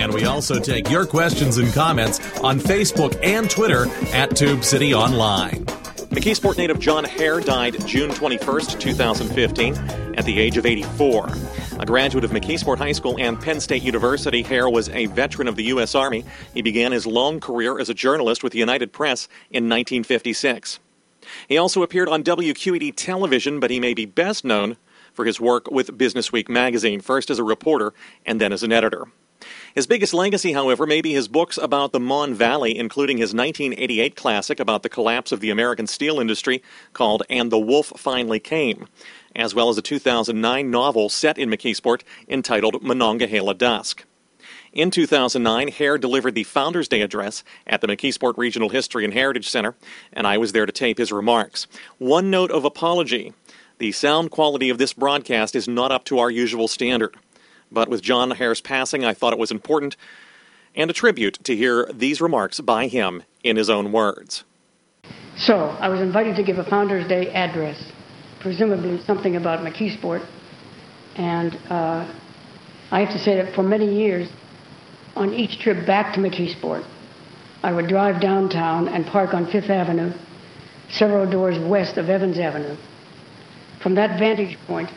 And we also take your questions and comments on Facebook and Twitter at Tube City Online. McKeesport native John Hoerr died June 21st, 2015, at the age of 84. A graduate of McKeesport High School and Penn State University, Hoerr was a veteran of the U.S. Army. He began his long career as a journalist with the United Press in 1956. He also appeared on WQED television, but he may be best known for his work with Businessweek magazine, first as a reporter and then as an editor. His biggest legacy, however, may be his books about the Mon Valley, including his 1988 classic about the collapse of the American steel industry called And the Wolf Finally Came, as well as a 2009 novel set in McKeesport entitled Monongahela Dusk. In 2009, Hoerr delivered the Founders Day address at the McKeesport Regional History and Heritage Center, and I was there to tape his remarks. One note of apology the sound quality of this broadcast is not up to our usual standard. But with John Hoerr's passing, I thought it was important and a tribute to hear these remarks by him in his own words. So, I was invited to give a Founders Day address, presumably something about McKeesport. And uh, I have to say that for many years, on each trip back to McKeesport, I would drive downtown and park on Fifth Avenue, several doors west of Evans Avenue. From that vantage point,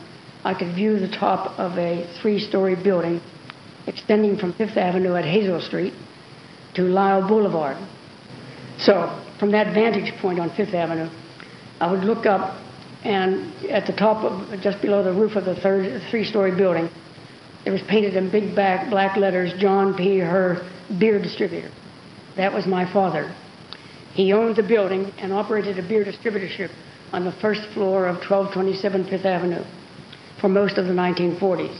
I could view the top of a three story building extending from Fifth Avenue at Hazel Street to Lysle Boulevard. So, from that vantage point on Fifth Avenue, I would look up, and at the top of just below the roof of the third three story building, it was painted in big black, black letters John P. Hoerr, beer distributor. That was my father. He owned the building and operated a beer distributorship on the first floor of 1227 Fifth Avenue for most of the 1940s.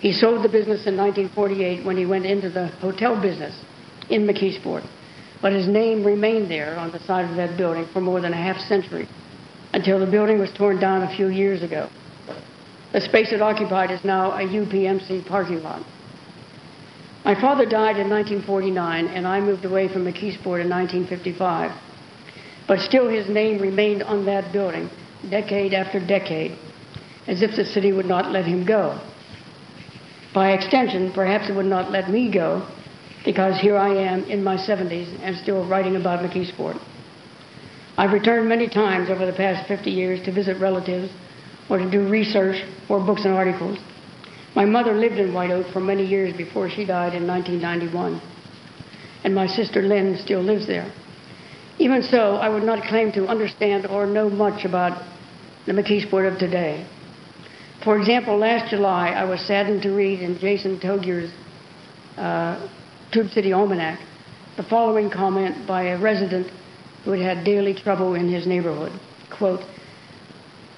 He sold the business in 1948 when he went into the hotel business in McKeesport, but his name remained there on the side of that building for more than a half century until the building was torn down a few years ago. The space it occupied is now a UPMC parking lot. My father died in 1949, and I moved away from McKeesport in 1955. But still, his name remained on that building, decade after decade, as if the city would not let him go. By extension, perhaps it would not let me go, because here I am in my 70s and still writing about McKeesport. I've returned many times over the past 50 years to visit relatives or to do research for books and articles. My mother lived in White Oak for many years before she died in 1991, and my sister Lynn still lives there. Even so, I would not claim to understand or know much about the McKeesport of today. For example, last July, I was saddened to read in Jason Togyer's uh, Tube City Almanac the following comment by a resident who had had daily trouble in his neighborhood. Quote,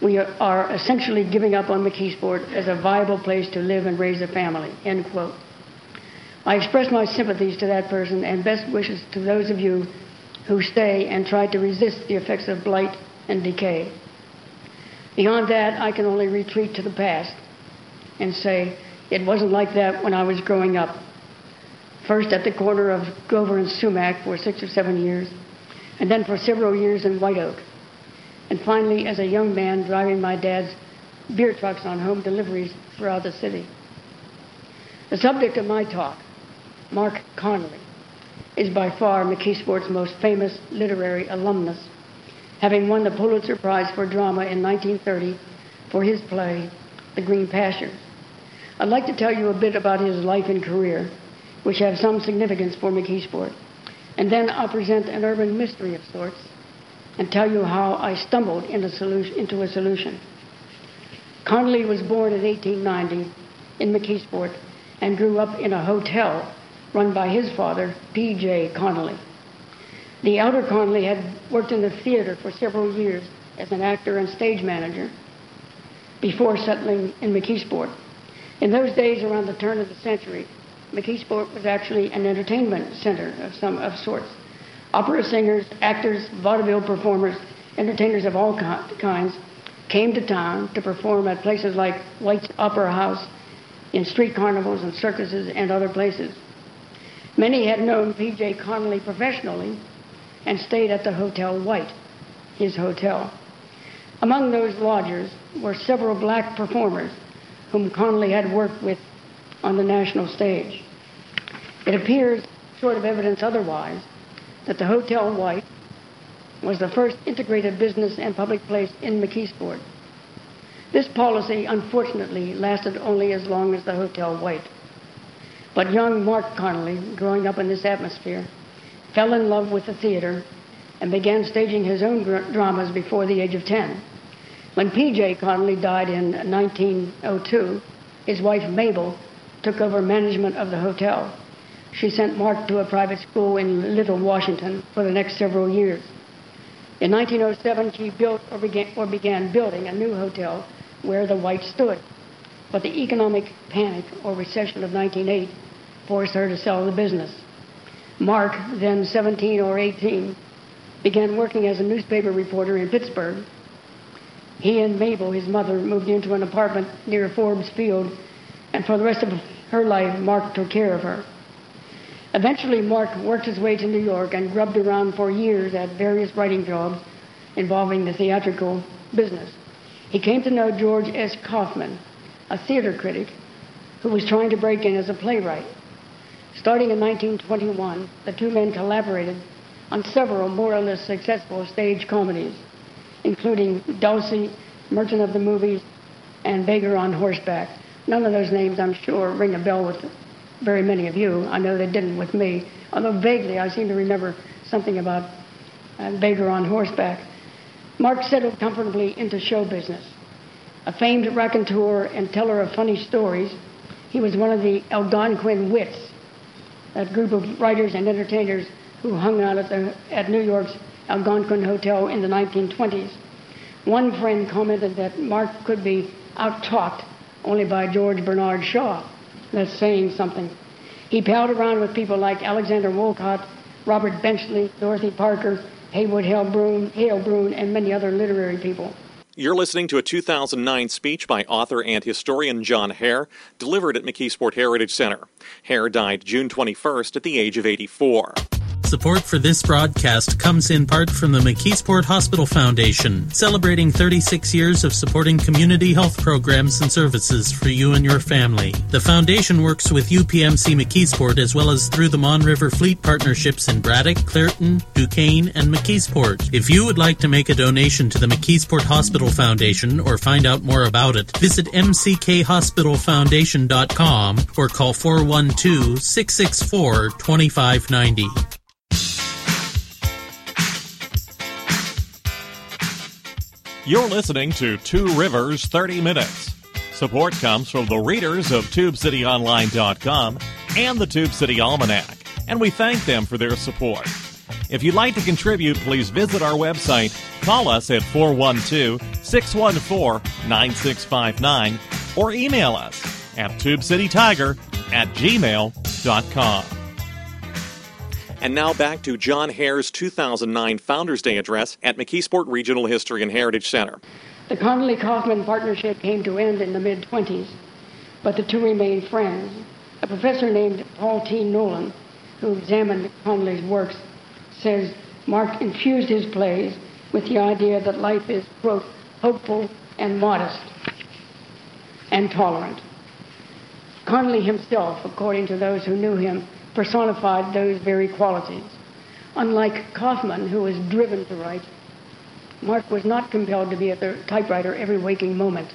we are essentially giving up on McKeesport as a viable place to live and raise a family, end quote. I express my sympathies to that person and best wishes to those of you who stay and try to resist the effects of blight and decay. Beyond that, I can only retreat to the past and say, it wasn't like that when I was growing up. First at the corner of Grover and Sumac for six or seven years, and then for several years in White Oak. And finally, as a young man driving my dad's beer trucks on home deliveries throughout the city. The subject of my talk, Marc Connelly, is by far McKeesport's most famous literary alumnus, having won the Pulitzer Prize for Drama in 1930 for his play, The Green Pastures. I'd like to tell you a bit about his life and career, which have some significance for McKeesport, and then I'll present an urban mystery of sorts and tell you how I stumbled into, into a solution. Connelly was born in 1890 in McKeesport and grew up in a hotel run by his father, P.J. Connelly. The elder Connelly had worked in the theater for several years as an actor and stage manager before settling in McKeesport. In those days, around the turn of the century, McKeesport was actually an entertainment center of some of sorts. Opera singers, actors, vaudeville performers, entertainers of all kinds came to town to perform at places like White's Opera House, in street carnivals and circuses and other places. Many had known P.J. Connelly professionally and stayed at the Hotel White, his hotel. Among those lodgers were several black performers whom Connelly had worked with on the national stage. It appears, short of evidence otherwise, that the Hotel White was the first integrated business and public place in McKeesport. This policy, unfortunately, lasted only as long as the Hotel White. But young Marc Connelly, growing up in this atmosphere, fell in love with the theater and began staging his own dramas before the age of 10. When P.J. Connelly died in 1902, his wife Mabel took over management of the hotel. She sent Marc to a private school in Little Washington for the next several years. In 1907, she built or began, or began building a new hotel where the White stood. But the economic panic or recession of 1908 forced her to sell the business. Marc, then 17 or 18, began working as a newspaper reporter in Pittsburgh. He and Mabel, his mother, moved into an apartment near Forbes Field, and for the rest of her life, Marc took care of her. Eventually, Marc worked his way to New York and grubbed around for years at various writing jobs involving the theatrical business. He came to know George S. Kaufman, a theater critic who was trying to break in as a playwright. Starting in 1921, the two men collaborated on several more or less successful stage comedies, including Dulcy, Merton of the Movies, and Beggar on Horseback. None of those names, I'm sure, ring a bell with very many of you. I know they didn't with me, although vaguely I seem to remember something about uh, Beggar on Horseback. Marc settled comfortably into show business. A famed raconteur and teller of funny stories, he was one of the Algonquin wits, that group of writers and entertainers who hung out at, the, at New York's Algonquin Hotel in the 1920s. One friend commented that Marc could be out-talked only by George Bernard Shaw. That's saying something. He palled around with people like Alexander Woollcott, Robert Benchley, Dorothy Parker, Heywood Hale Broun, Hale Broun, and many other literary people. You're listening to a 2009 speech by author and historian John Hoerr, delivered at McKeesport Heritage Center. Hoerr died June 21st at the age of 84. Support for this broadcast comes in part from the McKeesport Hospital Foundation, celebrating 36 years of supporting community health programs and services for you and your family. The foundation works with UPMC McKeesport as well as through the Mon River Fleet partnerships in Braddock, Clairton, Duquesne, and McKeesport. If you would like to make a donation to the McKeesport Hospital Foundation or find out more about it, visit mckhospitalfoundation.com or call 412 664 2590. You're listening to Two Rivers 30 Minutes. Support comes from the readers of TubeCityOnline.com and the Tube City Almanac, and we thank them for their support. If you'd like to contribute, please visit our website, call us at 412 614 9659, or email us at tubecitytiger at gmail.com. And now back to John Hoerr's 2009 Founders Day address at McKeesport Regional History and Heritage Center. The Connelly Kaufman partnership came to end in the mid 20s, but the two remained friends. A professor named Paul T. Nolan, who examined Connelly's works, says Marc infused his plays with the idea that life is, quote, hopeful and modest and tolerant. Connelly himself, according to those who knew him, personified those very qualities. Unlike Kaufman, who was driven to write, Marc was not compelled to be at the typewriter every waking moment.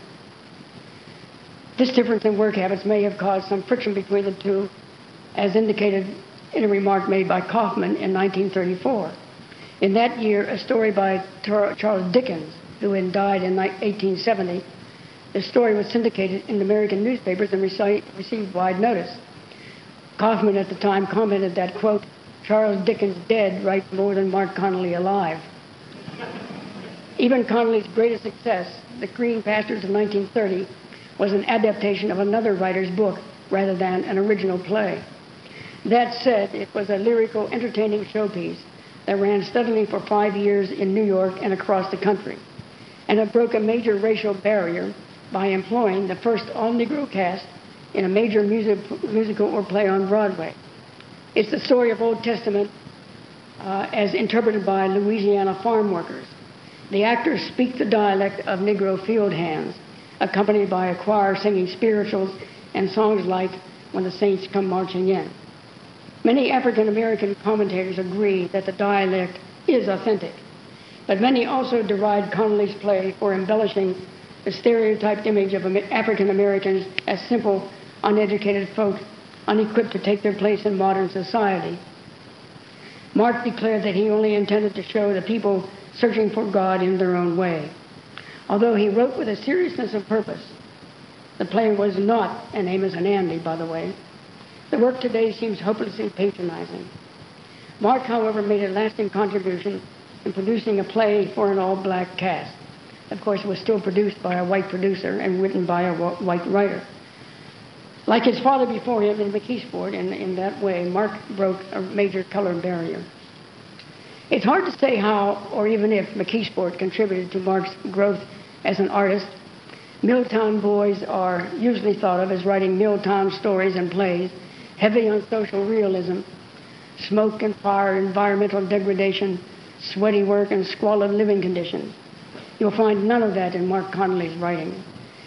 This difference in work habits may have caused some friction between the two, as indicated in a remark made by Kaufman in 1934. In that year, a story by Charles Dickens, who had died in 1870, the story was syndicated in American newspapers and received wide notice. Kaufman at the time commented that, quote, Charles Dickens dead writes more than Marc Connelly alive. Even Connelly's greatest success, The Green Pastures of 1930, was an adaptation of another writer's book rather than an original play. That said, it was a lyrical, entertaining showpiece, that ran steadily for five years in New York and across the country. And it broke a major racial barrier by employing the first all Negro cast in a major music, musical or play on Broadway. It's the story of Old Testament uh, as interpreted by Louisiana farm workers. The actors speak the dialect of Negro field hands, accompanied by a choir singing spirituals and songs like When the Saints Come Marching In. Many African American commentators agree that the dialect is authentic, but many also deride Connelly's play for embellishing the stereotyped image of African Americans as simple, uneducated folk unequipped to take their place in modern society. Marc declared that he only intended to show the people searching for God in their own way. Although he wrote with a seriousness of purpose, the play was not an Amos and Andy, by the way, the work today seems hopelessly patronizing. Marc, however, made a lasting contribution in producing a play for an all black cast. Of course, it was still produced by a white producer and written by a white writer. Like his father before him in McKeesport, in, in that way, Marc broke a major color barrier. It's hard to say how, or even if, McKeesport contributed to Marc's growth as an artist. Milltown boys are usually thought of as writing Milltown stories and plays heavy on social realism, smoke and fire, environmental degradation, sweaty work, and squalid living conditions. You'll find none of that in Marc Connelly's writing.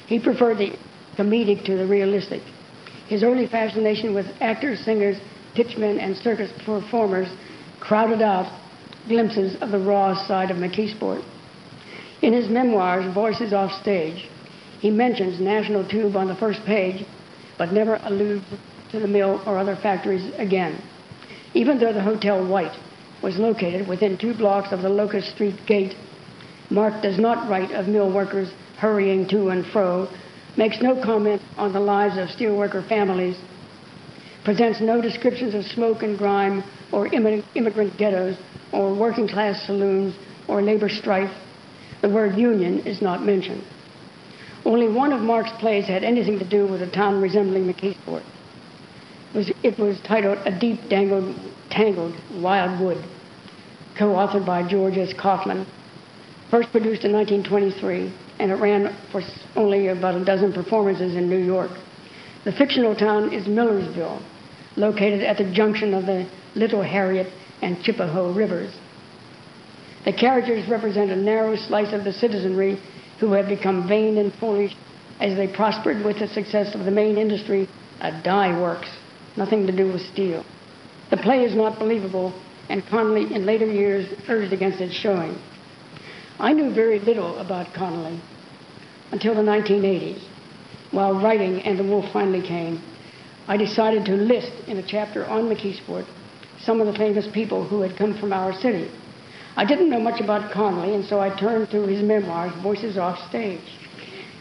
He preferred the comedic to the realistic. His early fascination with actors, singers, pitchmen, and circus performers crowded out glimpses of the raw side of McKeesport. In his memoirs, Voices Off Stage, he mentions National Tube on the first page, but never alludes to the mill or other factories again. Even though the Hotel White was located within two blocks of the Locust Street gate, Marc does not write of mill workers hurrying to and fro, makes no comment on the lives of steelworker families, presents no descriptions of smoke and grime or immigrant ghettos or working class saloons or labor strife. The word union is not mentioned. Only one of Marc's plays had anything to do with a town resembling McKeesport was, it was titled A Deep Dangled, Tangled Wild Wood, co-authored by George S. Kaufman, first produced in 1923, and it ran for only about a dozen performances in New York. The fictional town is Millersville, located at the junction of the Little Harriet and Chippewa rivers. The characters represent a narrow slice of the citizenry who have become vain and foolish as they prospered with the success of the main industry, a dye works nothing to do with steel. The play is not believable, and Connelly in later years urged against its showing. I knew very little about Connelly until the 1980s. While writing And the Wolf Finally Came, I decided to list in a chapter on McKeesport some of the famous people who had come from our city. I didn't know much about Connelly, and so I turned to his memoirs, Voices Off Stage.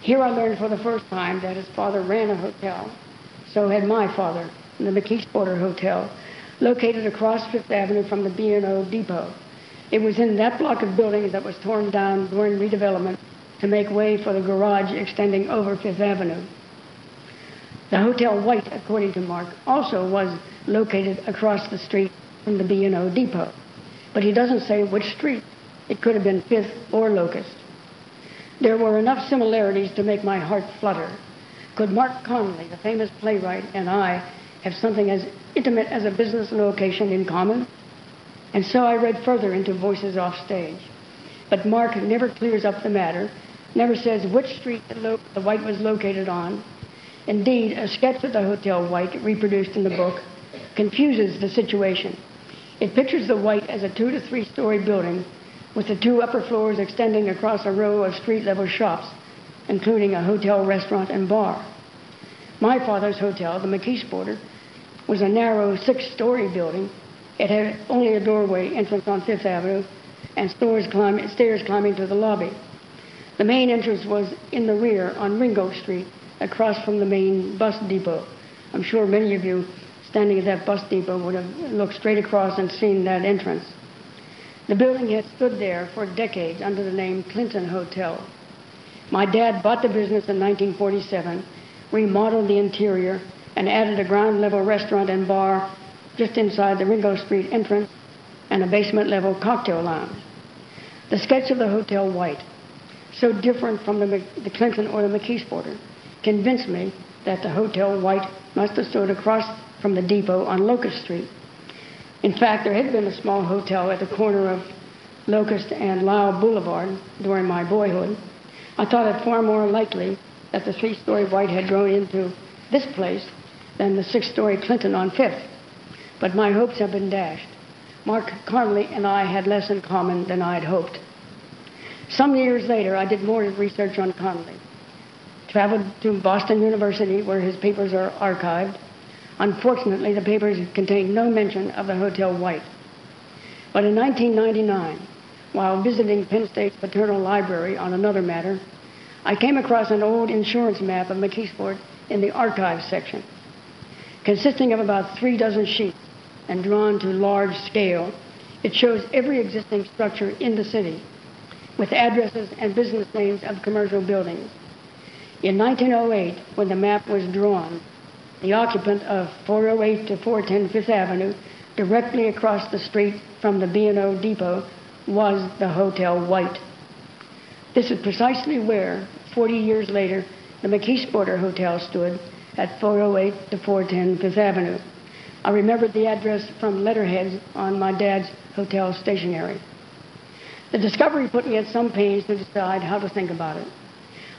Here I learned for the first time that his father ran a hotel. So had my father the McKeesporter Hotel, located across Fifth Avenue from the B&O Depot. It was in that block of buildings that was torn down during redevelopment to make way for the garage extending over Fifth Avenue. The Hotel White, according to Marc, also was located across the street from the B&O Depot. But he doesn't say which street. It could have been Fifth or Locust. There were enough similarities to make my heart flutter. Could Marc Connelly, the famous playwright, and I have something as intimate as a business location in common. And so I read further into Voices Off Stage. But Marc never clears up the matter, never says which street the, lo- the White was located on. Indeed, a sketch of the Hotel White, reproduced in the book, confuses the situation. It pictures the White as a two to three story building with the two upper floors extending across a row of street level shops, including a hotel, restaurant, and bar. My father's hotel, the McKeesporter, was a narrow six-story building. It had only a doorway entrance on Fifth Avenue and stairs climbing, stairs climbing to the lobby. The main entrance was in the rear on Ringo Street, across from the main bus depot. I'm sure many of you standing at that bus depot would have looked straight across and seen that entrance. The building had stood there for decades under the name Clinton Hotel. My dad bought the business in 1947 remodeled the interior, and added a ground level restaurant and bar just inside the Ringo Street entrance and a basement level cocktail lounge. The sketch of the Hotel White, so different from the, the Clinton or the McKeesporter, convinced me that the Hotel White must have stood across from the depot on Locust Street. In fact, there had been a small hotel at the corner of Locust and Lysle Boulevard during my boyhood. I thought it far more likely that the three story White had grown into this place than the six story Clinton on Fifth. But my hopes have been dashed. Marc Connelly and I had less in common than I had hoped. Some years later, I did more research on Connelly. Traveled to Boston University, where his papers are archived. Unfortunately, the papers contained no mention of the Hotel White. But in 1999, while visiting Penn State's Paterno Library on another matter, I came across an old insurance map of McKeesport in the archives section, consisting of about three dozen sheets and drawn to large scale. It shows every existing structure in the city with addresses and business names of commercial buildings. In 1908, when the map was drawn, the occupant of 408 to 410 Fifth Avenue, directly across the street from the B&O depot, was the Hotel White. This is precisely where, 40 years later, the McKeesporter Hotel stood at 408 to 410 Fifth Avenue. I remembered the address from letterheads on my dad's hotel stationery. The discovery put me at some pains to decide how to think about it.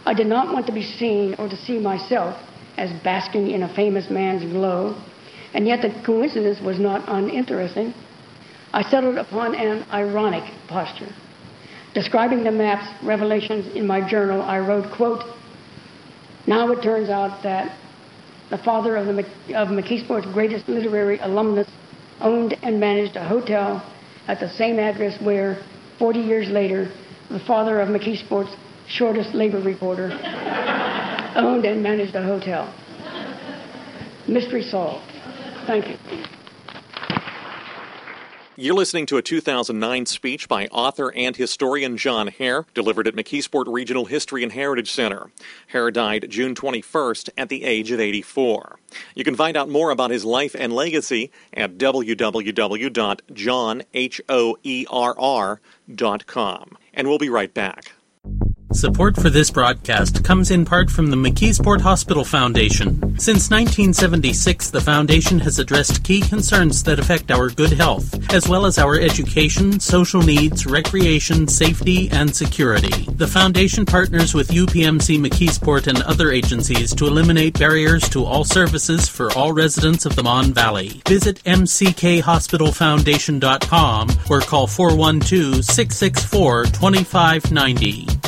I did not want to be seen or to see myself as basking in a famous man's glow, and yet the coincidence was not uninteresting. I settled upon an ironic posture. Describing the map's revelations in my journal, I wrote, quote, Now it turns out that the father of, the, of McKeesport's greatest literary alumnus owned and managed a hotel at the same address where 40 years later, the father of McKeesport's shortest labor reporter owned and managed a hotel. Mystery solved. Thank you. You're listening to a 2009 speech by author and historian John Hoerr, delivered at McKeesport Regional History and Heritage Center. Hoerr died June 21st at the age of 84. You can find out more about his life and legacy at www.johnhoerr.com. And we'll be right back. Support for this broadcast comes in part from the McKeesport Hospital Foundation. Since 1976, the Foundation has addressed key concerns that affect our good health, as well as our education, social needs, recreation, safety, and security. The Foundation partners with UPMC McKeesport and other agencies to eliminate barriers to all services for all residents of the Mon Valley. Visit mckhospitalfoundation.com or call 412 664 2590.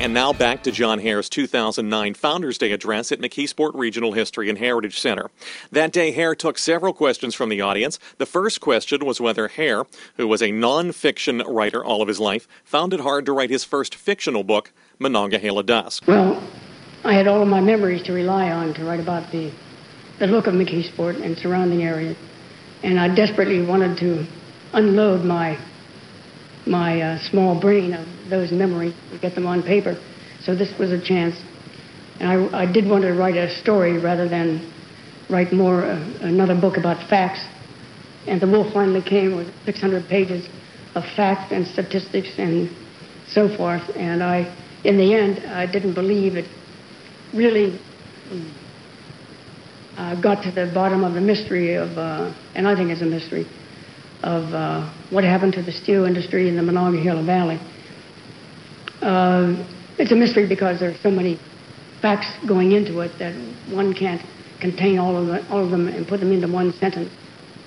And now back to John Hoerr's 2009 Founders Day address at McKeesport Regional History and Heritage Center. That day, Hoerr took several questions from the audience. The first question was whether Hoerr, who was a nonfiction writer all of his life, found it hard to write his first fictional book, Monongahela Dusk. Well, I had all of my memories to rely on to write about the, the look of McKeesport and surrounding areas, and I desperately wanted to unload my my uh, small brain of those memories get them on paper. So this was a chance. And I, I did want to write a story rather than write more uh, another book about facts. And the wolf finally came with 600 pages of facts and statistics and so forth. And I, in the end, I didn't believe it really uh, got to the bottom of the mystery of, uh, and I think it's a mystery, of uh, what happened to the steel industry in the Monongahela Valley. Uh, it's a mystery because there are so many facts going into it that one can't contain all of, the, all of them and put them into one sentence.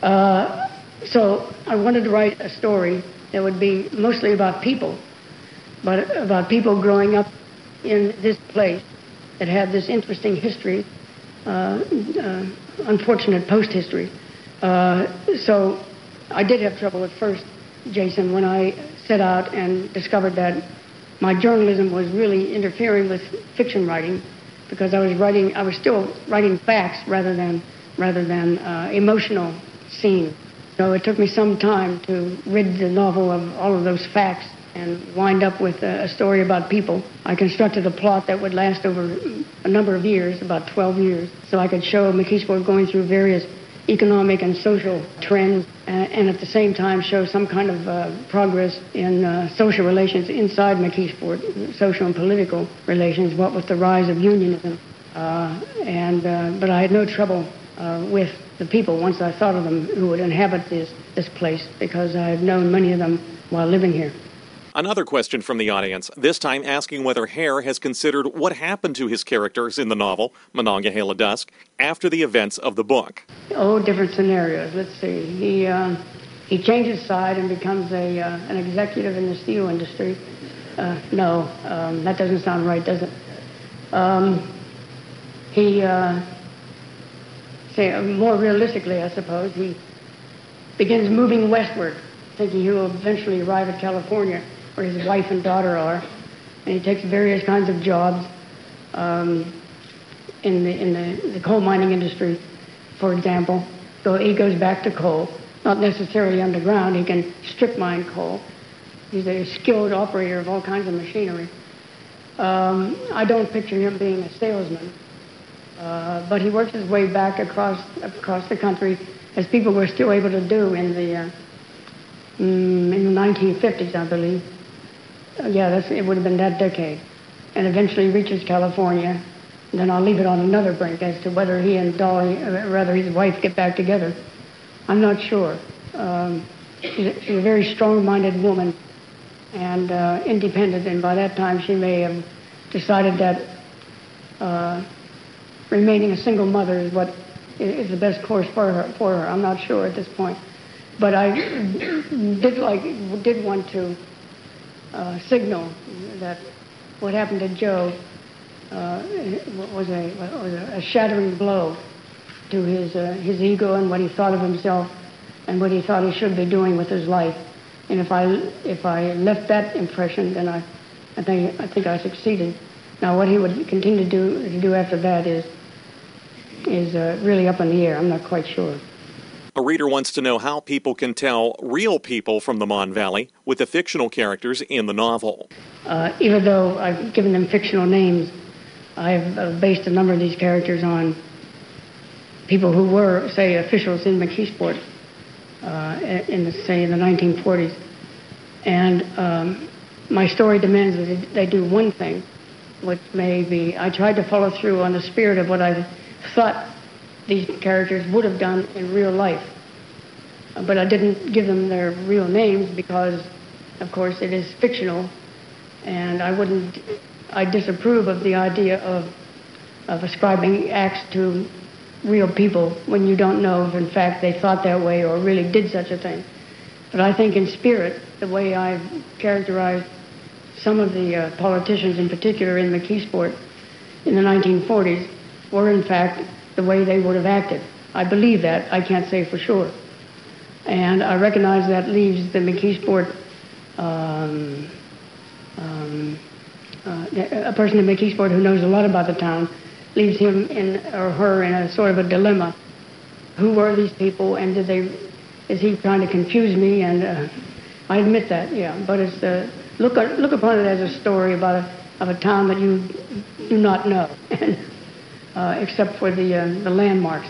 Uh, so I wanted to write a story that would be mostly about people, but about people growing up in this place that had this interesting history, uh, uh, unfortunate post history. Uh, so I did have trouble at first, Jason, when I set out and discovered that my journalism was really interfering with fiction writing because I was writing, I was still writing facts rather than rather than uh, emotional scenes. So it took me some time to rid the novel of all of those facts and wind up with a, story about people. I constructed a plot that would last over a number of years, about 12 years, so I could show McKeesport going through various economic and social trends and, and at the same time show some kind of uh, progress in uh, social relations inside McKeesport, social and political relations, what with the rise of unionism. Uh, and, uh, but I had no trouble uh, with the people once I thought of them who would inhabit this, this place because I had known many of them while living here. Another question from the audience, this time asking whether Hoerr has considered what happened to his characters in the novel, Monongahela Dusk, after the events of the book. Oh, different scenarios. Let's see. He, uh, he changes side and becomes a, uh, an executive in the steel industry. Uh, no, um, that doesn't sound right, does it? Um, he, uh, say, uh, more realistically, I suppose, he begins moving westward, thinking he will eventually arrive at California where his wife and daughter are, and he takes various kinds of jobs um, in the in the, the coal mining industry, for example. So he goes back to coal, not necessarily underground. He can strip mine coal. He's a skilled operator of all kinds of machinery. Um, I don't picture him being a salesman, uh, but he works his way back across across the country, as people were still able to do in the uh, mm, in the 1950s, I believe. Yeah, it would have been that decade. And eventually reaches California. Then I'll leave it on another brink as to whether he and Dolly, uh, rather his wife, get back together. I'm not sure. Um, she's, a, she's, a, very strong-minded woman and uh, independent, and by that time she may have decided that uh, remaining a single mother is what is the best course for her. For her, I'm not sure at this point, but I did like did want to uh, signal that what happened to Joe uh, was, a, was a shattering blow to his, uh, his ego and what he thought of himself and what he thought he should be doing with his life. And if I, if I left that impression, then I, I, think, I think I succeeded. Now, what he would continue to do, to do after that is, is uh, really up in the air. I'm not quite sure. A reader wants to know how people can tell real people from the Mon Valley with the fictional characters in the novel. Uh, even though I've given them fictional names, I've uh, based a number of these characters on people who were, say, officials in McKeesport uh, in, the, say, in the 1940s. And um, my story demands that they do one thing, which may be I tried to follow through on the spirit of what I thought these characters would have done in real life. But I didn't give them their real names because, of course, it is fictional, and I wouldn't, I disapprove of the idea of, of ascribing acts to real people when you don't know if, in fact, they thought that way or really did such a thing. But I think in spirit, the way I've characterized some of the uh, politicians, in particular in McKeesport in the 1940s, were in fact the way they would have acted. I believe that. I can't say for sure. And I recognize that leaves the McKeesport, um, um, uh, a person in McKeesport who knows a lot about the town, leaves him in, or her in a sort of a dilemma. Who were these people, and did they? Is he trying to confuse me? And uh, I admit that, yeah. But it's look look upon it as a story about a, of a town that you do not know. uh, except for the, uh, the landmarks.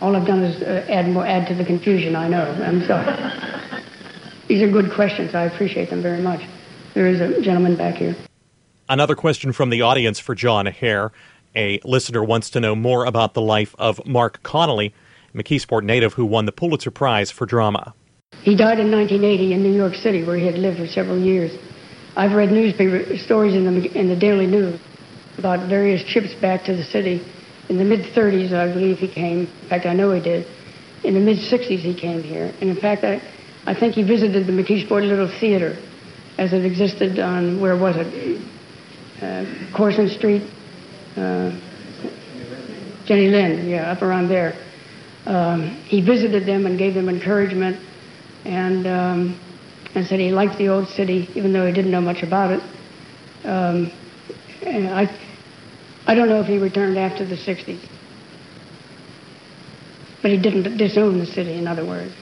All I've done is uh, add more, add to the confusion. I know. I'm sorry. These are good questions. I appreciate them very much. There is a gentleman back here. Another question from the audience for John Hoerr. A listener wants to know more about the life of Marc Connelly, McKeesport native who won the Pulitzer Prize for drama. He died in 1980 in New York City, where he had lived for several years. I've read newspaper stories in the in the Daily News about various trips back to the city. In the mid 30s, I believe he came. In fact, I know he did. In the mid 60s, he came here. And in fact, I, I think he visited the McKeesport Little Theater as it existed on, where was it? Uh, Coursin Street? Uh, Jenny Lind, yeah, up around there. Um, he visited them and gave them encouragement. And um, and said he liked the old city, even though he didn't know much about it. Um, I, I don't know if he returned after the 60s. But he didn't disown the city, in other words.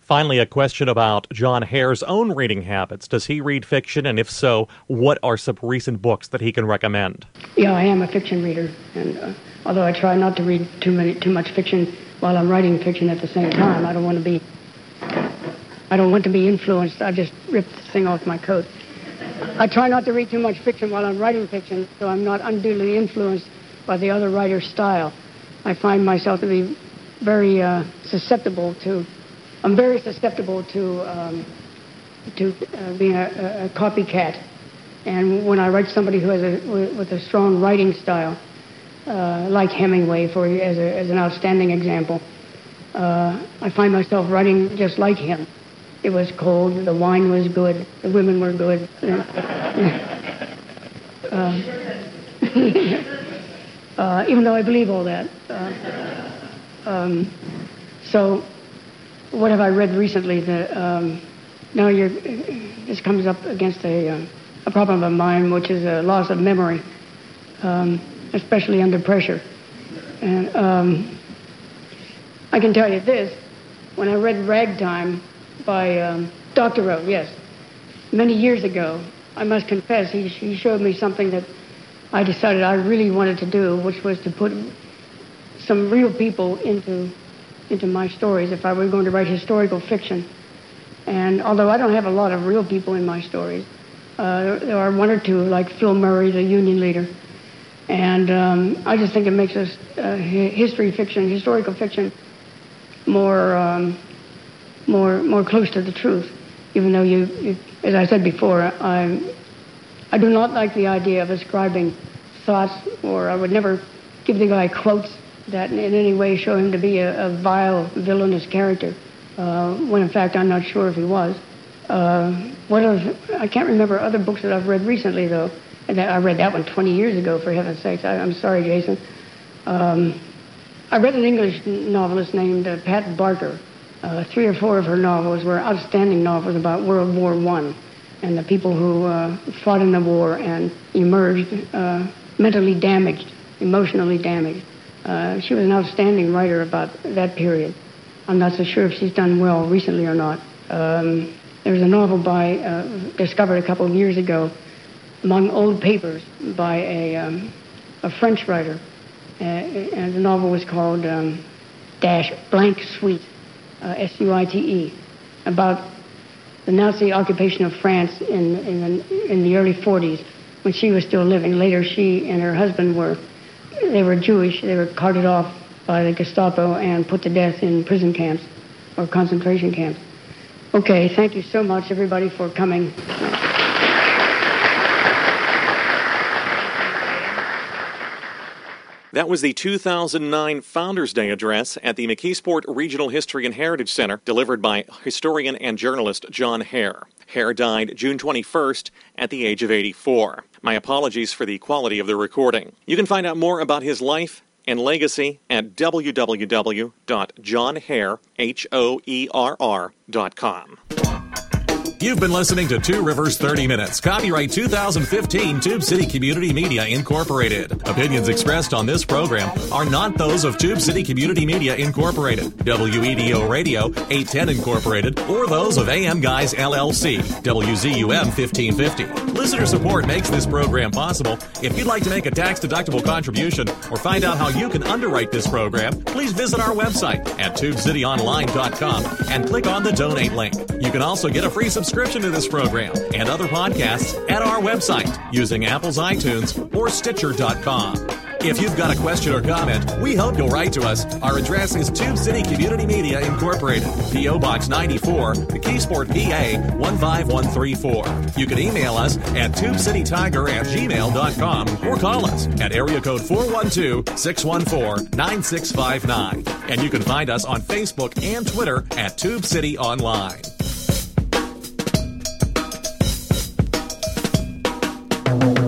Finally, a question about John Hoerr's own reading habits. Does he read fiction? And if so, what are some recent books that he can recommend? Yeah, I am a fiction reader. And uh, although I try not to read too, many, too much fiction while I'm writing fiction at the same time, I don't want to be. I don't want to be influenced. I just rip the thing off my coat. I try not to read too much fiction while I'm writing fiction, so I'm not unduly influenced by the other writer's style. I find myself to be very uh, susceptible to I'm very susceptible to um, to uh, being a, a, copycat. And when I write somebody who has a with a strong writing style, uh, like Hemingway, for as, a, as an outstanding example, uh, I find myself writing just like him. It was cold, the wine was good, the women were good. Uh, uh, even though I believe all that. Uh, um, so what have I read recently that um, now you're, this comes up against a, uh, a problem of mine, which is a loss of memory, um, especially under pressure. And um, I can tell you this, when I read Ragtime by um, Doctorow, yes, many years ago, I must confess, he, he showed me something that I decided I really wanted to do, which was to put some real people into into my stories if I were going to write historical fiction. And although I don't have a lot of real people in my stories, uh, there are one or two, like Phil Murray, the Union leader. And um, I just think it makes us uh, history fiction, historical fiction, more, um, more, more close to the truth. Even though you, you, as I said before, I, I do not like the idea of ascribing thoughts, or I would never give the guy quotes that in any way show him to be a, a vile, villainous character, uh, when in fact I'm not sure if he was. Uh, what else? I can't remember other books that I've read recently, though. And I read that one 20 years ago, for heaven's sakes. I, am sorry, Jason. Um, I read an English novelist named uh, Pat Barker. Uh, three or four of her novels were outstanding novels about World War I and the people who uh, fought in the war and emerged uh, mentally damaged, emotionally damaged. Uh, she was an outstanding writer about that period. I'm not so sure if she's done well recently or not. Um, there was a novel by uh, discovered a couple of years ago among old papers by a, um, a French writer, uh, and the novel was called um, Dash Blank Suite, uh, S-U-I-T-E, about the Nazi occupation of France in, in, in the early 40s when she was still living. Later, she and her husband were they were Jewish. They were carted off by the Gestapo and put to death in prison camps or concentration camps. Okay, thank you so much, everybody, for coming. That was the 2009 Founders Day address at the McKeesport Regional History and Heritage Center, delivered by historian and journalist John Hoerr. Hoerr died June 21st at the age of 84. My apologies for the quality of the recording. You can find out more about his life and legacy at www.johnhoerr.com. You've been listening to Two Rivers 30 Minutes. Copyright 2015 Tube City Community Media Incorporated. Opinions expressed on this program are not those of Tube City Community Media Incorporated, WEDO Radio 810 Incorporated, or those of AM Guys LLC, WZUM 1550. Listener support makes this program possible. If you'd like to make a tax deductible contribution or find out how you can underwrite this program, please visit our website at tubecityonline.com and click on the donate link. You can also get a free subscription subscription to this program and other podcasts at our website using Apple's iTunes or Stitcher.com. If you've got a question or comment, we hope you'll write to us. Our address is Tube City Community Media Incorporated, P.O. Box 94, McKeesport, PA 15134. You can email us at tubecitytiger at gmail.com or call us at area code 412 614 9659. And you can find us on Facebook and Twitter at Tube City Online. Thank you.